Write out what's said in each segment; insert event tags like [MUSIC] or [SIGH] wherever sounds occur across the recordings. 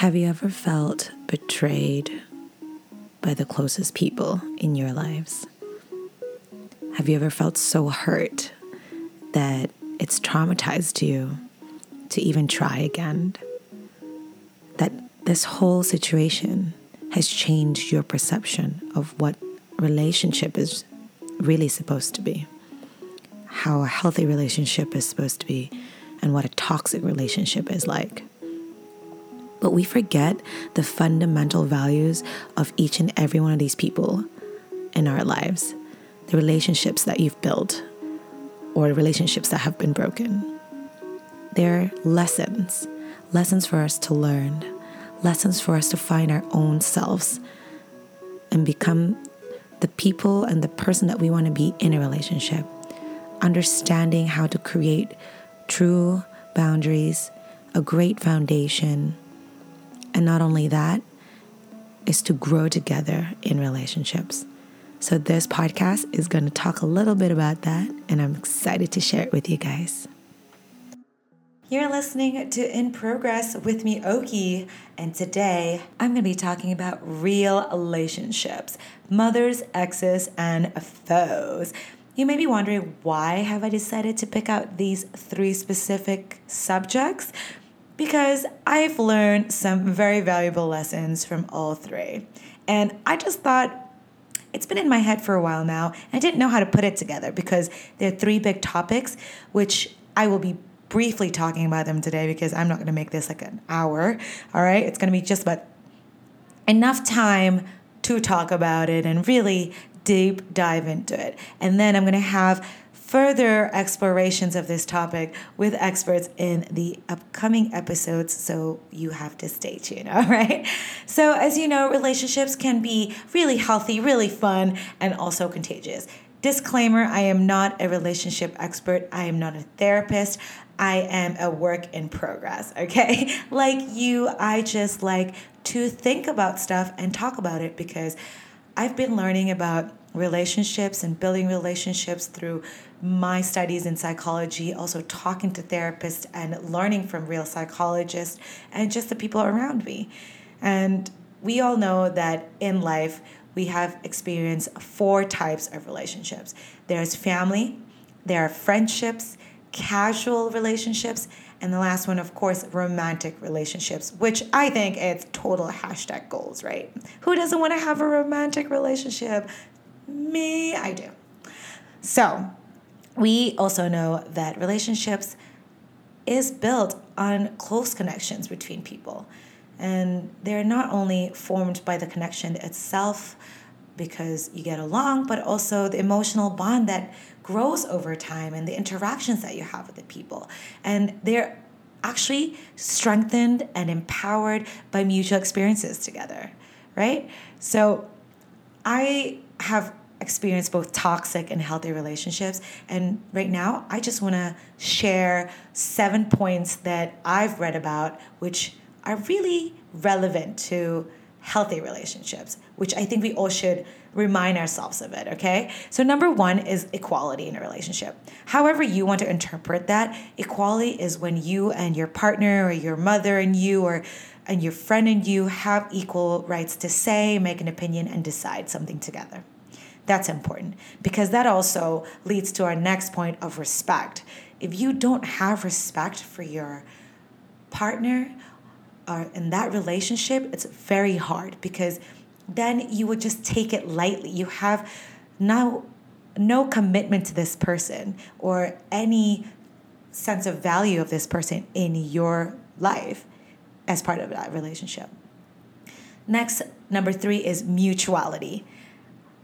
Have you ever felt betrayed by the closest people in your lives? Have you ever felt so hurt that it's traumatized you to even try again? That this whole situation has changed your perception of what relationship is really supposed to be, how a healthy relationship is supposed to be, and what a toxic relationship is like. But we forget the fundamental values of each and every one of these people in our lives, the relationships that you've built or the relationships that have been broken. They're lessons, lessons for us to learn, lessons for us to find our own selves and become the people and the person that we want to be in a relationship. Understanding how to create true boundaries, a great foundation, and not only that, is to grow together in relationships. So, this podcast is going to talk a little bit about that, and I'm excited to share it with you guys. You're listening to In Progress with me, Oki, and today I'm going to be talking about real relationships, mothers, exes, and foes. You may be wondering why have I decided to pick out these three specific subjects? Because I've learned some very valuable lessons from all three. And I just thought it's been in my head for a while now. and I didn't know how to put it together because there are three big topics, which I will be briefly talking about them today because I'm not going to make this like an hour. All right. It's going to be just about enough time to talk about it and really deep dive into it. And then I'm going to have further explorations of this topic with experts in the upcoming episodes, so you have to stay tuned, [LAUGHS] all right? So, as you know, relationships can be really healthy, really fun, and also contagious. Disclaimer I am not a relationship expert, I am not a therapist. I am a work in progress, [LAUGHS] okay? Like you, I just like to think about stuff and talk about it because I've been learning about relationships and building relationships through my studies in psychology, also talking to therapists and learning from real psychologists and just the people around me. And we all know that in life, we have experienced four types of relationships there's family, there are friendships, casual relationships, and the last one, of course, romantic relationships, which I think it's total hashtag goals, right? Who doesn't want to have a romantic relationship? Me, I do. So, we also know that relationships is built on close connections between people. And they're not only formed by the connection itself because you get along, but also the emotional bond that grows over time and the interactions that you have with the people. And they're actually strengthened and empowered by mutual experiences together, right? So I have experienced both toxic and healthy relationships. And right now, I just want to share seven points that I've read about, which are really relevant to healthy relationships, which I think we all should remind ourselves of it, okay? So, number one is equality in a relationship. However, you want to interpret that, equality is when you and your partner, or your mother and you, or and your friend and you have equal rights to say, make an opinion, and decide something together. That's important because that also leads to our next point of respect. If you don't have respect for your partner or in that relationship, it's very hard because then you would just take it lightly. You have no no commitment to this person or any sense of value of this person in your life as part of that relationship. Next, number 3 is mutuality.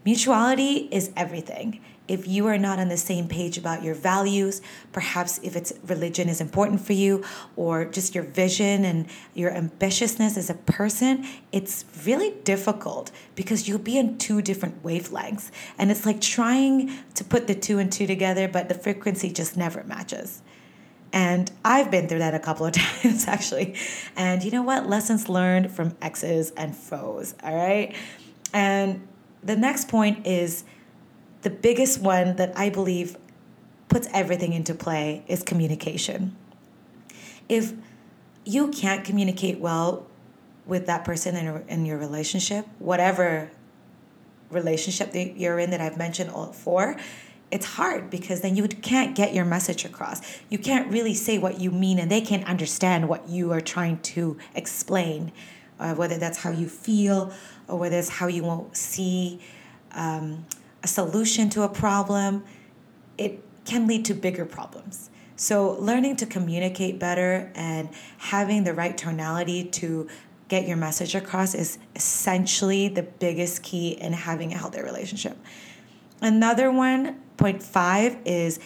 Mutuality is everything. If you are not on the same page about your values, perhaps if it's religion is important for you, or just your vision and your ambitiousness as a person, it's really difficult because you'll be in two different wavelengths. And it's like trying to put the two and two together, but the frequency just never matches. And I've been through that a couple of [LAUGHS] times actually. And you know what? Lessons learned from exes and foes, all right? And the next point is the biggest one that I believe puts everything into play is communication. If you can't communicate well with that person in, in your relationship, whatever relationship that you're in that I've mentioned all for, it's hard because then you can't get your message across. You can't really say what you mean, and they can't understand what you are trying to explain, uh, whether that's how you feel or whether it's how you won't see um, a solution to a problem. It can lead to bigger problems. So, learning to communicate better and having the right tonality to get your message across is essentially the biggest key in having a healthy relationship. Another one, point five, is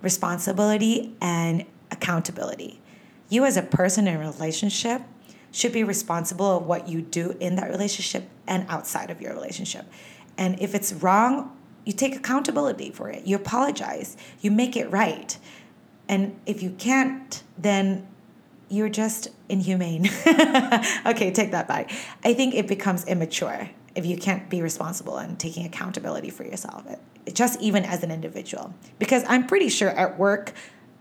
responsibility and accountability. You, as a person in a relationship, should be responsible of what you do in that relationship and outside of your relationship. And if it's wrong, you take accountability for it. You apologize. You make it right. And if you can't, then you're just inhumane. [LAUGHS] okay, take that back. I think it becomes immature if you can't be responsible and taking accountability for yourself, just even as an individual. Because I'm pretty sure at work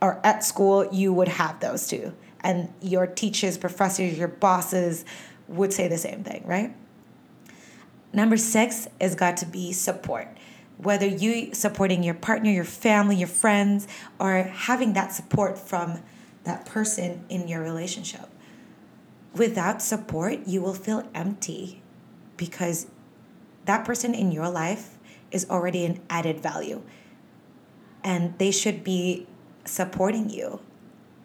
or at school, you would have those too. And your teachers, professors, your bosses would say the same thing, right? Number six has got to be support. Whether you supporting your partner, your family, your friends, or having that support from that person in your relationship. Without support, you will feel empty because that person in your life is already an added value and they should be supporting you.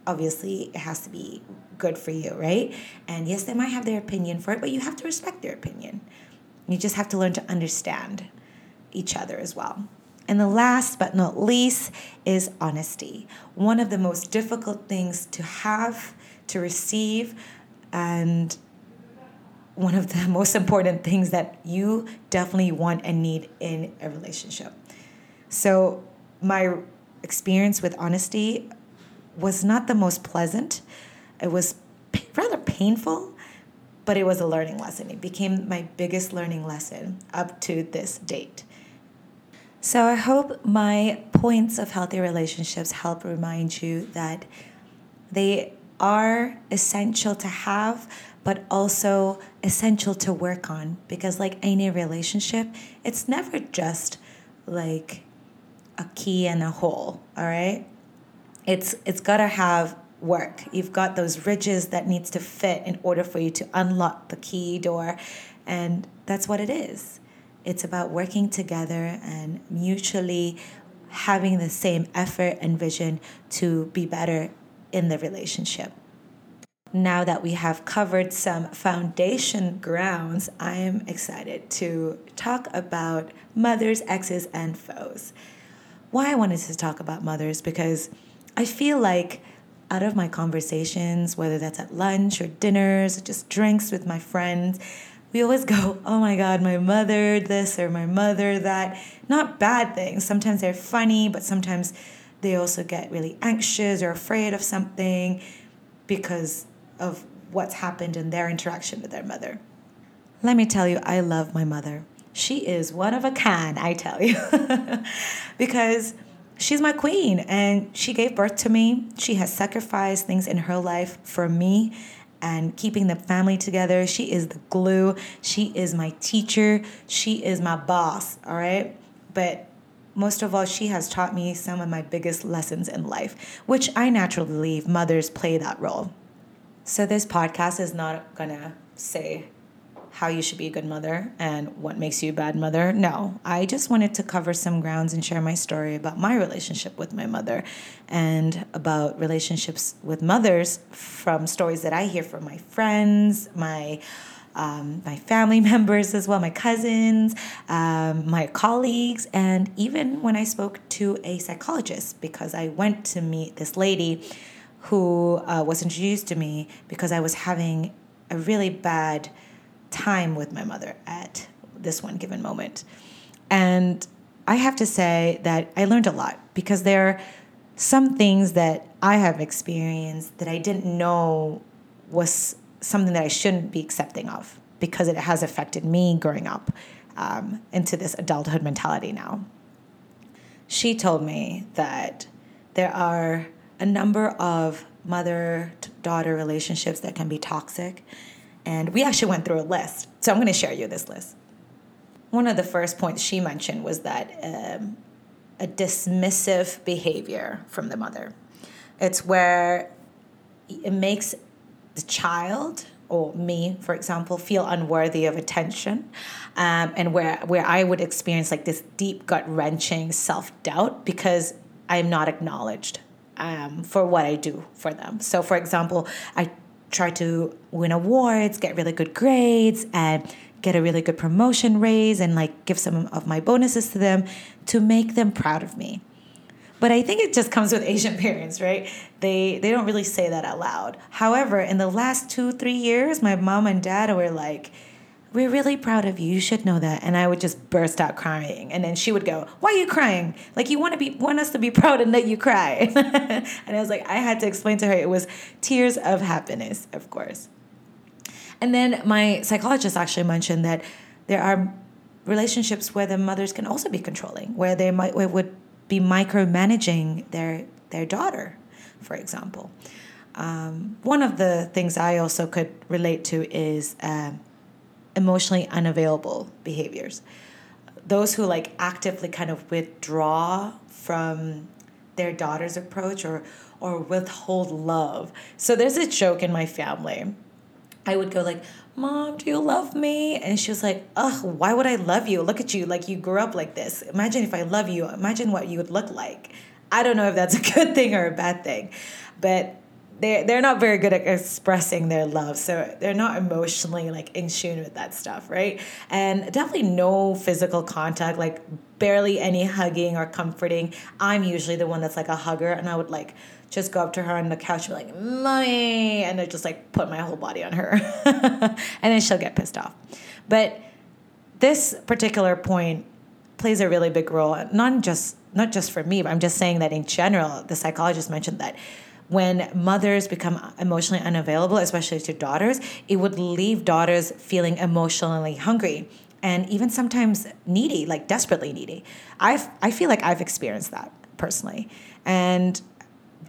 Obviously, it has to be good for you, right? And yes, they might have their opinion for it, but you have to respect their opinion. You just have to learn to understand each other as well. And the last but not least is honesty. One of the most difficult things to have, to receive, and one of the [LAUGHS] most important things that you definitely want and need in a relationship. So, my experience with honesty was not the most pleasant. It was rather painful, but it was a learning lesson. It became my biggest learning lesson up to this date. So I hope my points of healthy relationships help remind you that they are essential to have, but also essential to work on. Because, like any relationship, it's never just like a key and a hole, all right? It's, it's got to have work. You've got those ridges that needs to fit in order for you to unlock the key door. And that's what it is. It's about working together and mutually having the same effort and vision to be better in the relationship. Now that we have covered some foundation grounds, I am excited to talk about mothers, exes, and foes. Why I wanted to talk about mothers because I feel like out of my conversations, whether that's at lunch or dinners or just drinks with my friends, we always [LAUGHS] go, oh my God, my mother this or my mother that. Not bad things. Sometimes they're funny, but sometimes they also get really anxious or afraid of something because of what's happened in their interaction with their mother. Let me tell you, I love my mother. She is one of a kind, I tell you, [LAUGHS] because she's my queen and she gave birth to me. She has sacrificed things in her life for me and keeping the family together. She is the glue. She is my teacher. She is my boss, all right? But most of all, she has taught me some of my biggest lessons in life, which I naturally believe mothers play that role. So, this podcast is not gonna say how you should be a good mother and what makes you a bad mother. No, I just wanted to cover some grounds and share my story about my relationship with my mother and about relationships with mothers from stories that I hear from my friends, my um, my family [LAUGHS] members as well, my cousins, um, my colleagues, and even when I spoke to a psychologist because I went to meet this lady who uh, was introduced to me because I was having a really bad time with my mother at this one given moment. And I have to say that I learned a lot because there are some things that I have experienced that I didn't know was something that I shouldn't be accepting of because it has affected me growing up um, into this adulthood mentality now. She told me that there are a number of mother daughter relationships that can be toxic And we actually went through a list. So I'm going to share you this list. One of the first points she mentioned was that um, a dismissive behavior from the mother. It's where it makes the child or me, for example, feel unworthy of attention, um, and where where I would experience like this deep gut wrenching self doubt because I'm not acknowledged um, for what I do for them. So, for example, I try to win awards, get really good grades, and get a really good promotion raise, and like give some of my bonuses to them to make them proud of me. But I think it just comes with [LAUGHS] Asian parents, right? They they don't really say that out loud. However, in the last two three years, my mom and dad were like, "We're really proud of you. You should know that." And I would just burst out crying, and then she would go, "Why are you crying? Like you want to be want us to be proud and let you cry?" [LAUGHS] and I was like, I had to explain to her it was tears of happiness, of course. And then my psychologist actually mentioned that there are relationships where the mothers can also be controlling, where they might where would be micromanaging their their daughter, for example. Um, one of the things I also could relate to is um, emotionally unavailable behaviors. Those who like actively kind of withdraw from their daughter's approach or or withhold love. So there's a joke in my family. I would go like, Mom, do you love me? And she was like, Ugh, why would I love you? Look at you. Like, you grew up like this. Imagine if I love you. Imagine what you would look like. I don't know if that's a good thing or a bad thing, but they're, they're not very good at expressing their love. So they're not emotionally like in tune with that stuff, right? And definitely no physical contact, like barely any hugging or comforting. I'm usually the one that's like a hugger, and I would like, just go up to her on the couch and be like, Mommy, and I just like put my whole body on her. [LAUGHS] and then she'll get pissed off. But this particular point plays a really big role, not just not just for me, but I'm just saying that in general, the psychologist mentioned that when mothers become emotionally unavailable, especially to daughters, it would leave daughters feeling emotionally hungry and even sometimes needy, like desperately needy. I've I feel like I've experienced that personally. And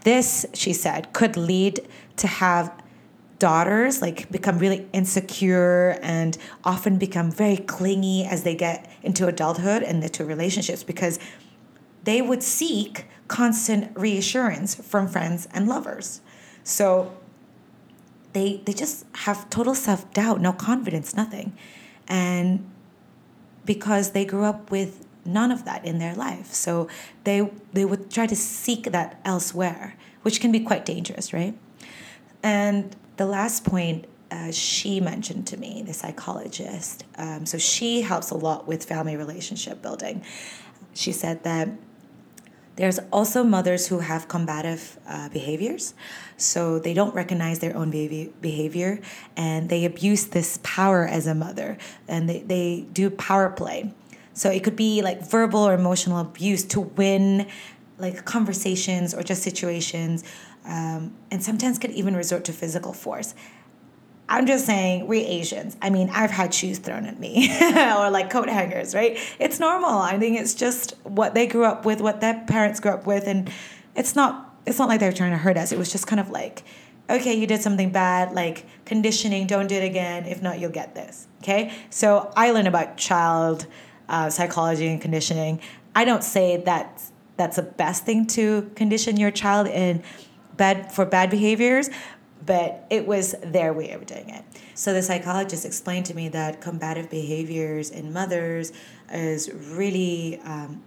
this, she said, could lead to have daughters like become really insecure and often become very clingy as they get into adulthood and into relationships because they would seek constant reassurance from friends and lovers. So they they just have total self-doubt, no confidence, nothing. And because they grew up with none of that in their life. So they they would try to seek that elsewhere, which can be quite dangerous, right? And the last point uh, she mentioned to me, the psychologist, um, so she helps a lot with family relationship building. She said that there's also mothers who have combative uh, behaviors. So they don't recognize their own baby behavior and they abuse this power as a mother and they, they do power play. So it could be like verbal or emotional abuse to win like conversations or just situations. Um, and sometimes could even resort to physical force. I'm just saying, we Asians. I mean, I've had shoes thrown at me [LAUGHS] or like coat hangers, right? It's normal. I think it's just what they grew up with, what their parents grew up with, and it's not. It's not like they're trying to hurt us. It was just kind of like, okay, you did something bad, like conditioning. Don't do it again. If not, you'll get this. Okay. So I learned about child uh, psychology and conditioning. I don't say that that's the best thing to condition your child in bad for bad behaviors, but it was their way of doing it. So the psychologist explained to me that combative behaviors in mothers is really um,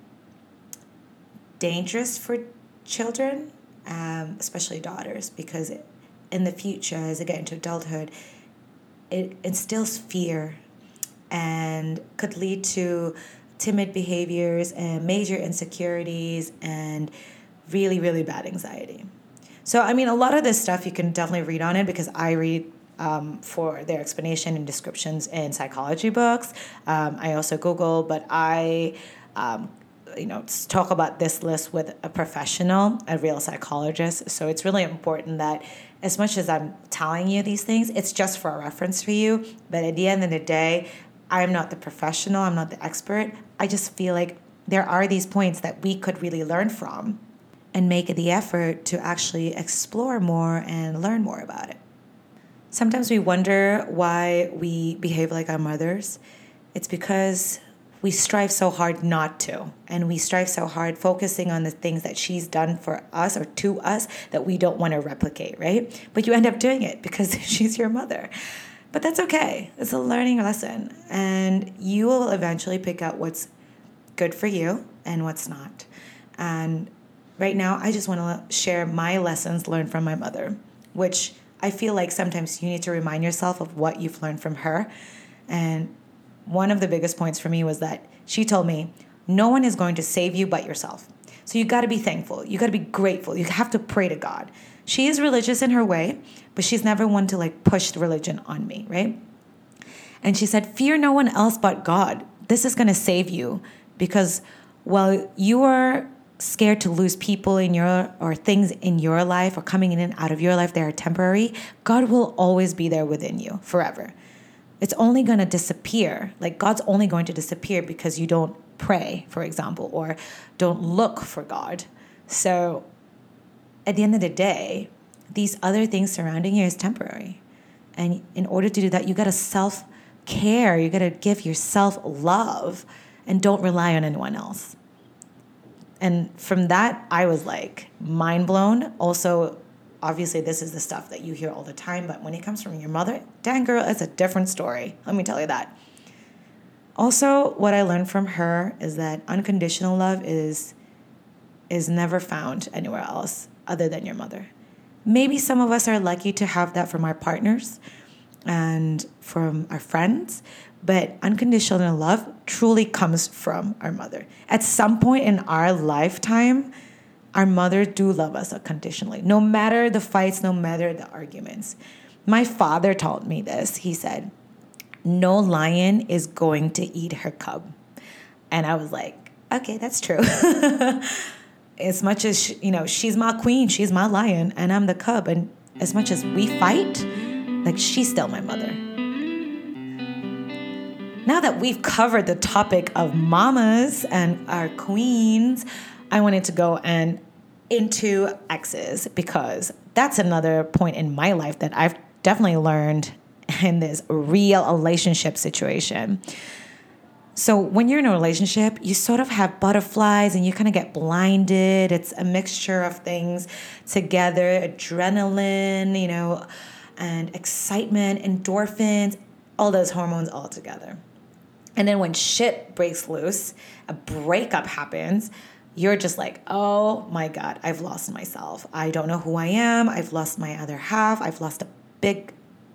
dangerous for children, um, especially daughters, because it, in the future, as they get into adulthood, it instills fear and could lead to timid behaviors and major insecurities and really, really bad anxiety. So, I mean, a lot of this stuff you can definitely read on it because I read um, for their explanation and descriptions in psychology books. Um, I also Google, but I, um, you know, talk about this list with a professional, a real psychologist. So it's really important that as much as I'm telling you these things, it's just for a reference for you. But at the end of the day, I'm not the professional, I'm not the expert. I just feel like there are these points that we could really learn from and make the effort to actually explore more and learn more about it. Sometimes we wonder why we behave like our mothers. It's because we strive so hard not to. And we strive so hard focusing on the things that she's done for us or to us that we don't want to replicate, right? But you end up doing it because [LAUGHS] she's your mother. But that's okay. It's a learning lesson. And you will eventually pick out what's good for you and what's not. And right now, I just want to share my lessons learned from my mother, which I feel like sometimes you need to remind yourself of what you've learned from her. And one of the biggest points for me was that she told me, no one is going to save you but yourself. So you got to be thankful. You got to be grateful. You have to pray to God. She is religious in her way, but she's never one to like push the religion on me, right? And she said, Fear no one else but God. This is going to save you because while you are scared to lose people in your or things in your life or coming in and out of your life that are temporary, God will always be there within you forever it's only going to disappear. Like God's only going to disappear because you don't pray, for example, or don't look for God. So at the end of the day, these other things surrounding you is temporary. And in order to do that, you got to self care, you got to give yourself love and don't rely on anyone else. And from that, I was like mind blown. Also, obviously this is the stuff that you hear all the time, but when it comes from your mother, dang girl, it's a different story. Let me tell you that. Also, what I learned from her is that unconditional love is is never found anywhere else other than your mother. Maybe some of us are lucky to have that from our partners and from our friends, but unconditional love truly comes from our mother. At some point in our lifetime, our mothers do love us unconditionally, no matter the fights, no matter the arguments. My father taught me this. He said, No lion is going to eat her cub. And I was like, Okay, that's true. [LAUGHS] as much as, she, you know, she's my queen, she's my lion, and I'm the cub. And as much as we fight, like, she's still my mother. Now that we've covered the topic of mamas and our queens, I wanted to go and into exes because that's another point in my life that I've definitely learned in this real relationship situation. So, when you're in a relationship, you sort of have butterflies and you kind of get blinded. It's a mixture of things together adrenaline, you know, and excitement, endorphins, all those hormones all together. And then when shit breaks loose, a breakup happens, you're just like, oh my God, I've lost myself. I don't know who I am. I've lost my other half. I've lost a big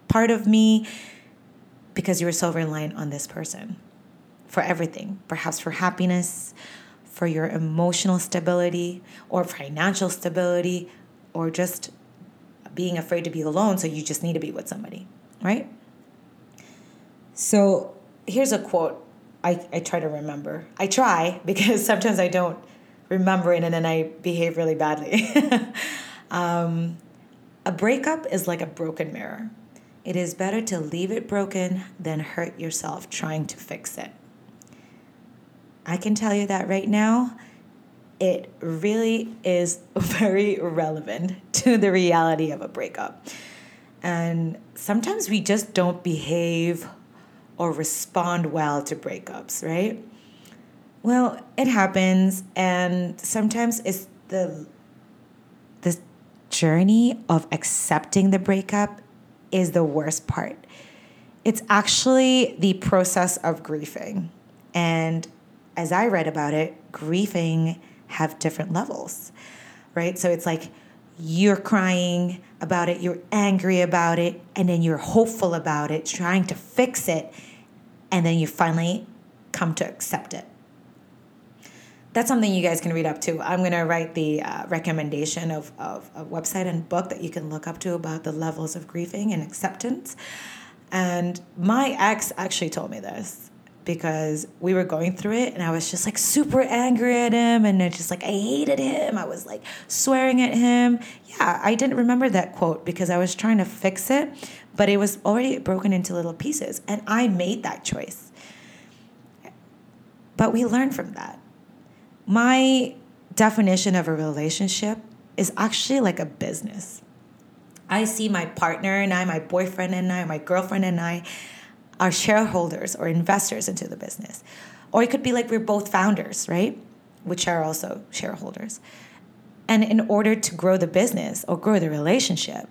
part of me because you were so reliant on this person for everything, perhaps for happiness, for your emotional stability, or financial stability, or just being afraid to be alone. So you just need to be with somebody, right? So here's a quote I, I try to remember. I try [LAUGHS] because sometimes I don't remember it and then I behave really badly. [LAUGHS] um, a breakup is like a broken mirror. It is better to leave it broken than hurt yourself trying to fix it. I can tell you that right now, it really is [LAUGHS] very relevant to the reality of a breakup. And sometimes we just don't behave or respond well to breakups, right? Well, it happens, and sometimes it's the the journey of accepting the breakup is the worst part. It's actually the process of grieving. And as I read about it, grieving have different levels. Right? So it's like you're crying about it, you're angry about it, and then you're hopeful about it, trying to fix it, and then you finally come to accept it that's something you guys can read up to. I'm going to write the uh, recommendation of, of a website and book that you can look up to about the levels of grieving and acceptance. And my ex actually told me this because we were going through it and I was just like super angry at him and just like I hated him. I was like swearing at him. Yeah, I didn't remember that quote because I was trying to fix it, but it was already broken into little pieces and I made that choice. But we learned from that my definition of a relationship is actually like a business. I see my partner and I, my boyfriend and I, my girlfriend and I are shareholders or investors into the business. Or it could be like we're both founders, right? Which are also shareholders. And in order to grow the business or grow the relationship,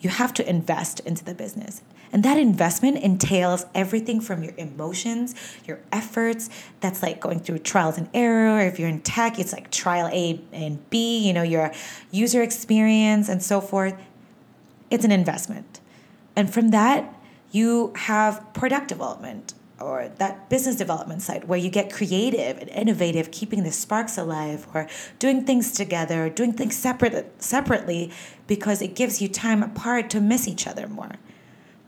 you have to invest into the business. And that investment entails everything from your emotions, your efforts. That's like going through trials and error. If you're in tech, it's like trial A and B, you know, your user experience and so forth. It's an investment. And from that, you have product development or that business development side where you get creative and innovative, keeping the sparks alive, or doing things together, doing things separate separately because it gives you time apart to miss each other more.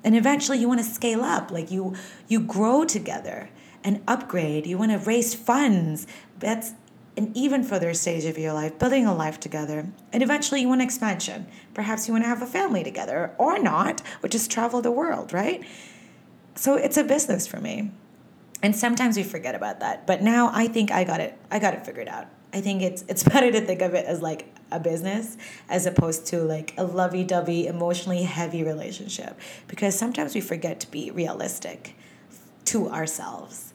And eventually you want to scale up, like you you grow together and upgrade. You want to raise funds. That's an even further stage of your life, building a life together. And eventually you want expansion. Perhaps you want to have a family together or not, or just travel the world, right? So it's a business for me. And sometimes we forget about that. But now I think I got it. I got it figured out. I think it's it's [LAUGHS] better to think of it as like a business as opposed to like a lovey-dovey, emotionally heavy relationship because sometimes we forget to be realistic to ourselves.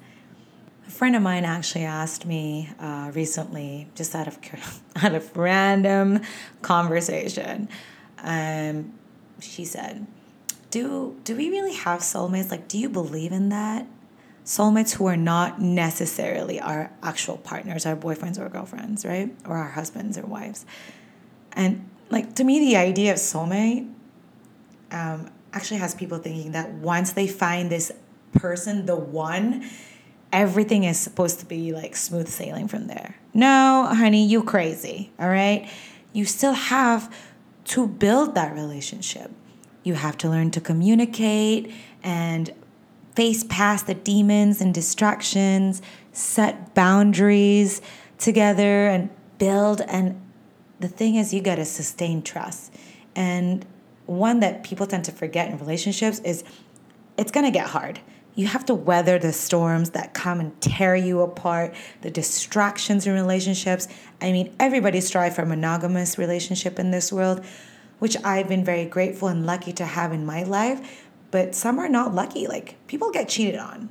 A friend of mine actually asked me uh, recently, just out of [LAUGHS] out of random conversation, um, she said, "Do do we really have soulmates? Like, do you believe in that?" soulmates who are not necessarily our actual partners, our boyfriends or girlfriends, right? Or our husbands or wives. And like to me, the idea of soulmate um, actually has people thinking that once they find this person, the one, everything is supposed to be like smooth sailing from there. No, honey, you crazy, all right? You still have to build that relationship. You have to learn to communicate and face past the demons and distractions, set boundaries together, and build. And the thing is, you got to sustain trust. And one that people tend to forget in relationships is it's going to get hard. You have to weather the storms that come and tear you apart, the distractions in relationships. I mean, everybody strives for a monogamous relationship in this world, which I've been very grateful and lucky to have in my life but some are not lucky. Like people get cheated on.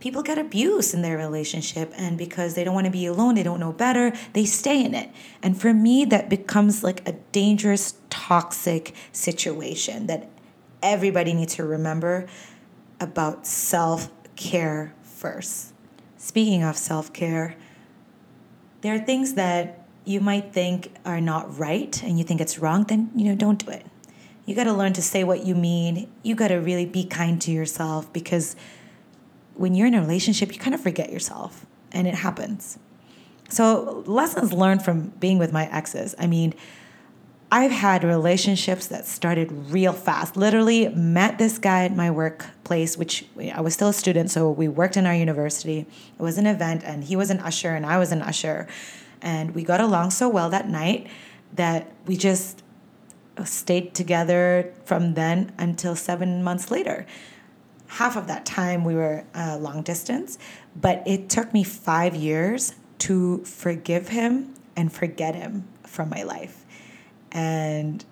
People get abused in their relationship, and because they don't want to be alone, they don't know better, they stay in it. And for me, that becomes like a dangerous, toxic situation that everybody needs to remember about self care first. Speaking of self care, there are things that you might think are not right and you think it's wrong, then you know, don't do it. You got to learn to say what you mean. You got to really be kind to yourself because when you're in a relationship, you kind of forget yourself and it happens. So, lessons learned from being with my exes. I mean, I've had relationships that started real fast. Literally, met this guy at my workplace, which I was still a student, so we worked in our university. It was an event, and he was an usher, and I was an usher. And we got along so well that night that we just stayed together from then until seven months later. Half of that time we were uh, long distance, but it took me five years to forgive him and forget him from my life. And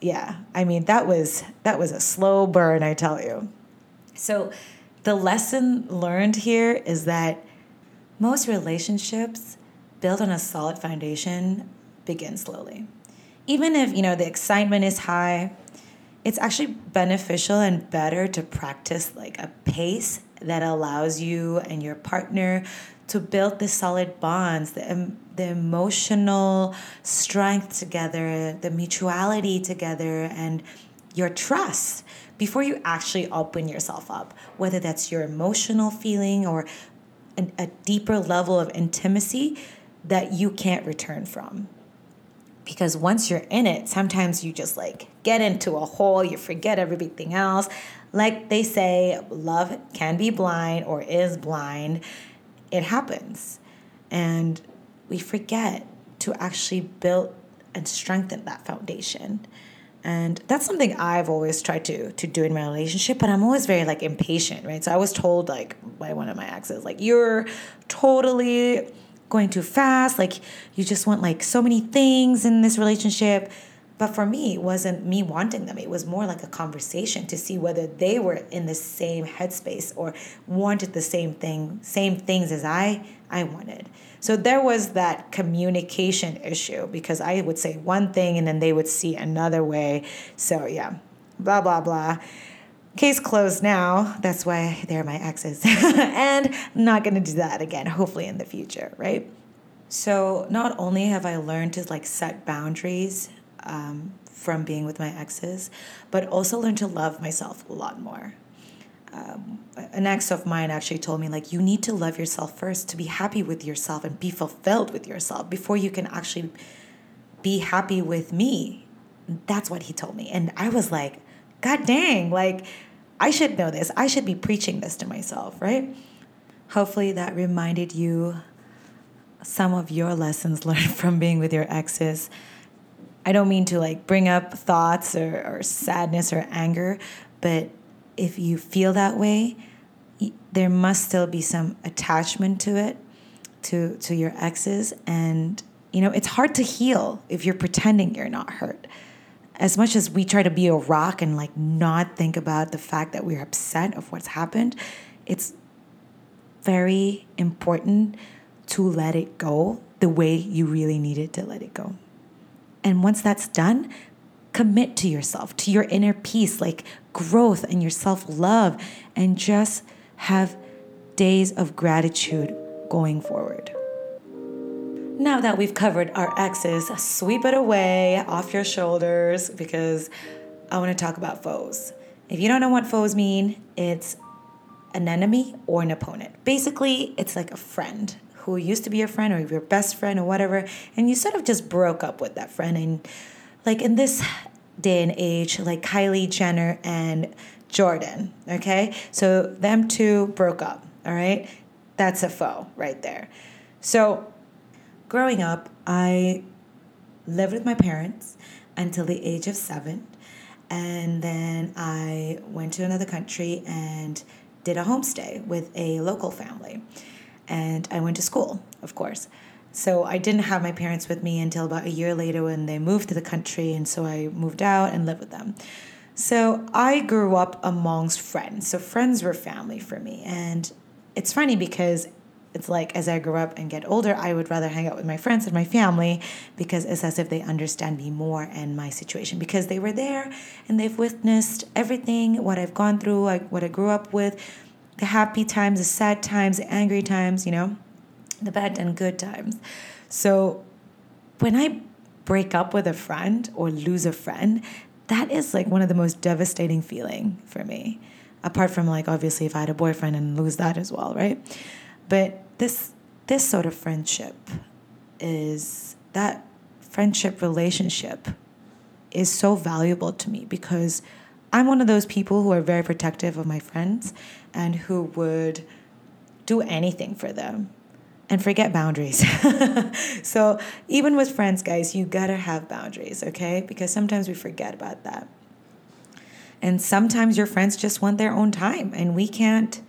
yeah, I mean that was that was a slow burn, I tell you. So the lesson learned here is that most relationships built on a solid foundation begin slowly even if you know the excitement is high it's actually beneficial and better to practice like a pace that allows you and your partner to build the solid bonds the, the emotional strength together the mutuality together and your trust before you actually open yourself up whether that's your emotional feeling or an, a deeper level of intimacy that you can't return from because once you're in it, sometimes you just like get into a hole, you forget everything else. Like they say, love can be blind or is blind. It happens. And we forget to actually build and strengthen that foundation. And that's something I've always tried to to do in my relationship, but I'm always very like impatient, right? So I was told like by one of my exes, like you're totally going too fast like you just want like so many things in this relationship But for me, it wasn't me wanting them. It was more like a conversation to see whether they were in the same headspace or wanted the same thing, same things as I I wanted. So there was that communication issue because I would say one thing and then they would see another way. So yeah, blah blah blah. Case closed now. That's why they're my exes. [LAUGHS] and I'm not to do that again, hopefully in the future, right? So not only have I learned to like set boundaries um, from being with my exes, but also learn to love myself a lot more. Um, an ex of mine actually told me like you need to love yourself first to be happy with yourself and be fulfilled with yourself before you can actually be happy with me. That's what he told me, and I was like, God dang, like I should know this. I should be preaching this to myself, right? Hopefully that reminded you some of your lessons [LAUGHS] learned from being with your exes I don't mean to like bring up thoughts or, or sadness or anger, but if you feel that way, there must still be some attachment to it, to to your exes, and you know it's hard to heal if you're pretending you're not hurt. As much as we try to be a rock and like not think about the fact that we're upset of what's happened, it's very important to let it go the way you really needed to let it go. And once that's done, commit to yourself, to your inner peace, like growth and your self love, and just have days of gratitude going forward. Now that we've covered our exes, sweep it away off your shoulders because I want to talk about foes. If you don't know what foes mean, it's an enemy or an opponent. Basically, it's like a friend, who used to be your friend or your best friend or whatever, and you sort of just broke up with that friend. And like in this day and age, like Kylie Jenner and Jordyn, okay? So them two broke up, all right? That's a foe right there. So growing up, I lived with my parents until the age of seven. And then I went to another country and did a homestay with a local family and I went to school, of course. So I didn't have my parents with me until about a year later when they moved to the country, and so I moved out and lived with them. So I grew up amongst friends. So friends were family for me. And it's funny because it's like as I grew up and get older, I would rather hang out with my friends and my family because it's as if they understand me more and my situation because they were there and they've witnessed everything, what I've gone through, like what I grew up with the happy times, the sad times, the angry times, you know, the bad and good times. So when I break up with a friend or lose a friend, that is like one of the most devastating feeling for me. Apart from like obviously if I had a boyfriend and lose that as well, right? But this this sort of friendship is that friendship relationship is so valuable to me because I'm one of those people who are very protective of my friends and who would do anything for them and forget boundaries. [LAUGHS] so, even with friends, guys, you gotta have boundaries, okay? Because sometimes we forget about that. And sometimes your friends just want their own time, and we can't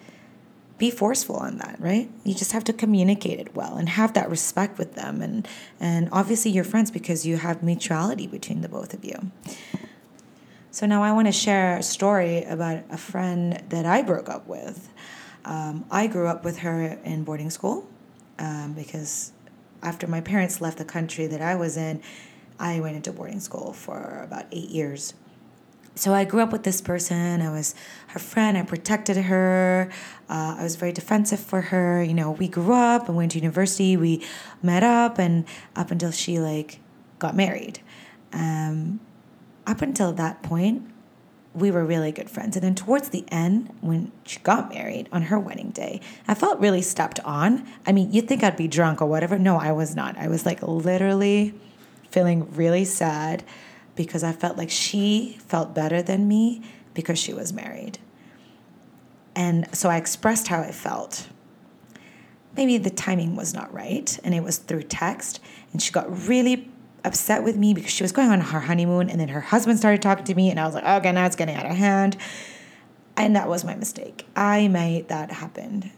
be forceful on that, right? You just have to communicate it well and have that respect with them and and obviously your friends because you have mutuality between the both of you. So now I want to share a story about a friend that I broke up with. Um, I grew up with her in boarding school um, because after my parents left the country that I was in, I went into boarding school for about eight years. So I grew up with this person. I was her friend. I protected her. Uh, I was very defensive for her. You know, we grew up and went to university. We met up and up until she like got married. Um, up until that point, we were really good friends. And then towards the end, when she got married on her wedding day, I felt really stepped on. I mean, you'd think I'd be drunk or whatever. No, I was not. I was like literally feeling really sad because I felt like she felt better than me because she was married. And so I expressed how I felt. Maybe the timing was not right, and it was through text. And she got really upset with me because she was going on her honeymoon and then her husband started talking to me and I was like, okay, now it's getting out of hand. And that was my mistake. I made that happen.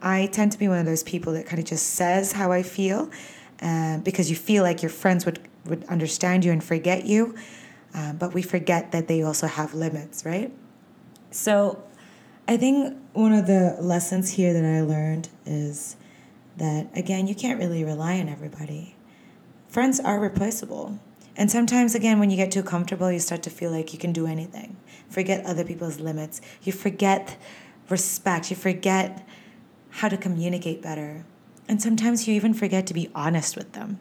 I tend to be one of those people that kind of just says how I feel uh, because you feel like your friends would would understand you and forget you. Um, but we forget that they also have limits, right? So I think one of the lessons here that I learned is that, again, you can't really rely on everybody. Friends are replaceable. And sometimes, again, when you get too comfortable, you start to feel like you can do anything. Forget other people's limits. You forget respect. You forget how to communicate better. And sometimes you even forget to be honest with them.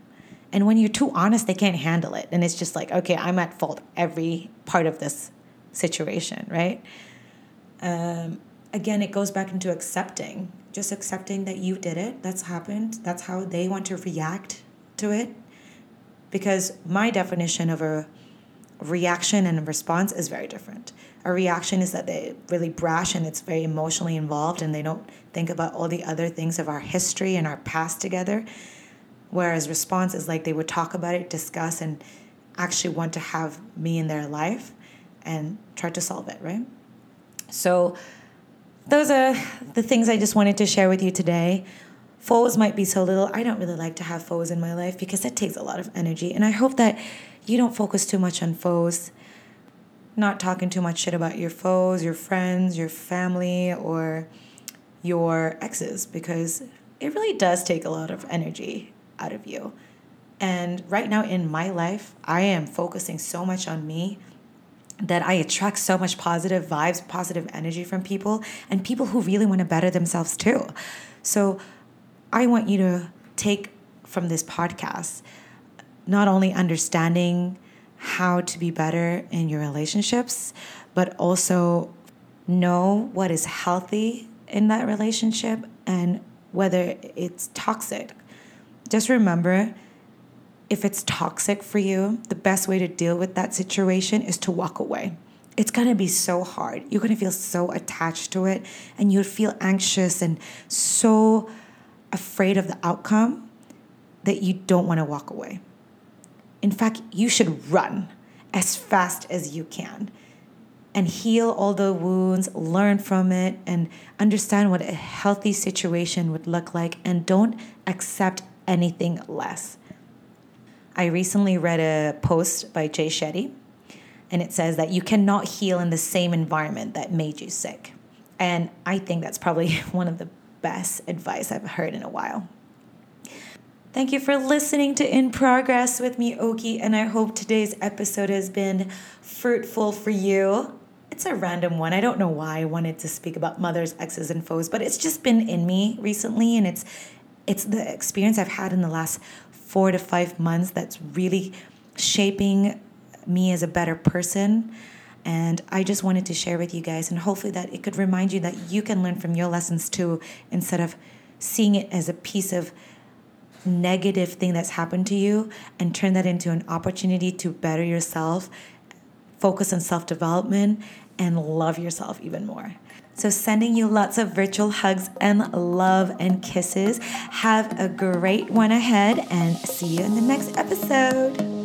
And when you're too honest, they can't handle it. And it's just like, okay, I'm at fault every part of this situation, right? Um, again, it goes back into accepting, just accepting that you did it. That's happened. That's how they want to react to it because my definition of a reaction and a response is very different. A reaction is that they're really brash and it's very emotionally involved and they don't think about all the other things of our history and our past together. Whereas response is like they would talk about it, discuss, and actually want to have me in their life and try to solve it, right? So, those are the things I just wanted to share with you today foes might be so little. I don't really like to have foes in my life because that takes a lot of energy. And I hope that you don't focus too much on foes, not talking too much shit about your foes, your friends, your family, or your exes, because it really does take a lot of energy out of you. And right now in my life, I am focusing so much on me that I attract so much positive vibes, positive energy from people, and people who really want to better themselves too. So, I want you to take from this podcast not only understanding how to be better in your relationships, but also know what is healthy in that relationship and whether it's toxic. Just remember if it's toxic for you, the best way to deal with that situation is to walk away. It's gonna be so hard. You're gonna feel so attached to it, and you'll feel anxious and so afraid of the outcome that you don't want to walk away. In fact, you should run as fast as you can and heal all the wounds, learn from it, and understand what a healthy situation would look like, and don't accept anything less. I recently read a post by Jay Shetty, and it says that you cannot heal in the same environment that made you sick. And I think that's probably [LAUGHS] one of the best advice I've heard in a while. Thank you for listening to In Progress with me, Oki, and I hope today's episode has been fruitful for you. It's a random one. I don't know why I wanted to speak about mothers, exes, and foes, but it's just been in me recently, and it's it's the experience I've had in the last four to five months that's really shaping me as a better person. And I just wanted to share with you guys, and hopefully, that it could remind you that you can learn from your lessons too, instead of seeing it as a piece of negative thing that's happened to you and turn that into an opportunity to better yourself, focus on self development, and love yourself even more. So, sending you lots of virtual hugs and love and kisses. Have a great one ahead, and see you in the next episode.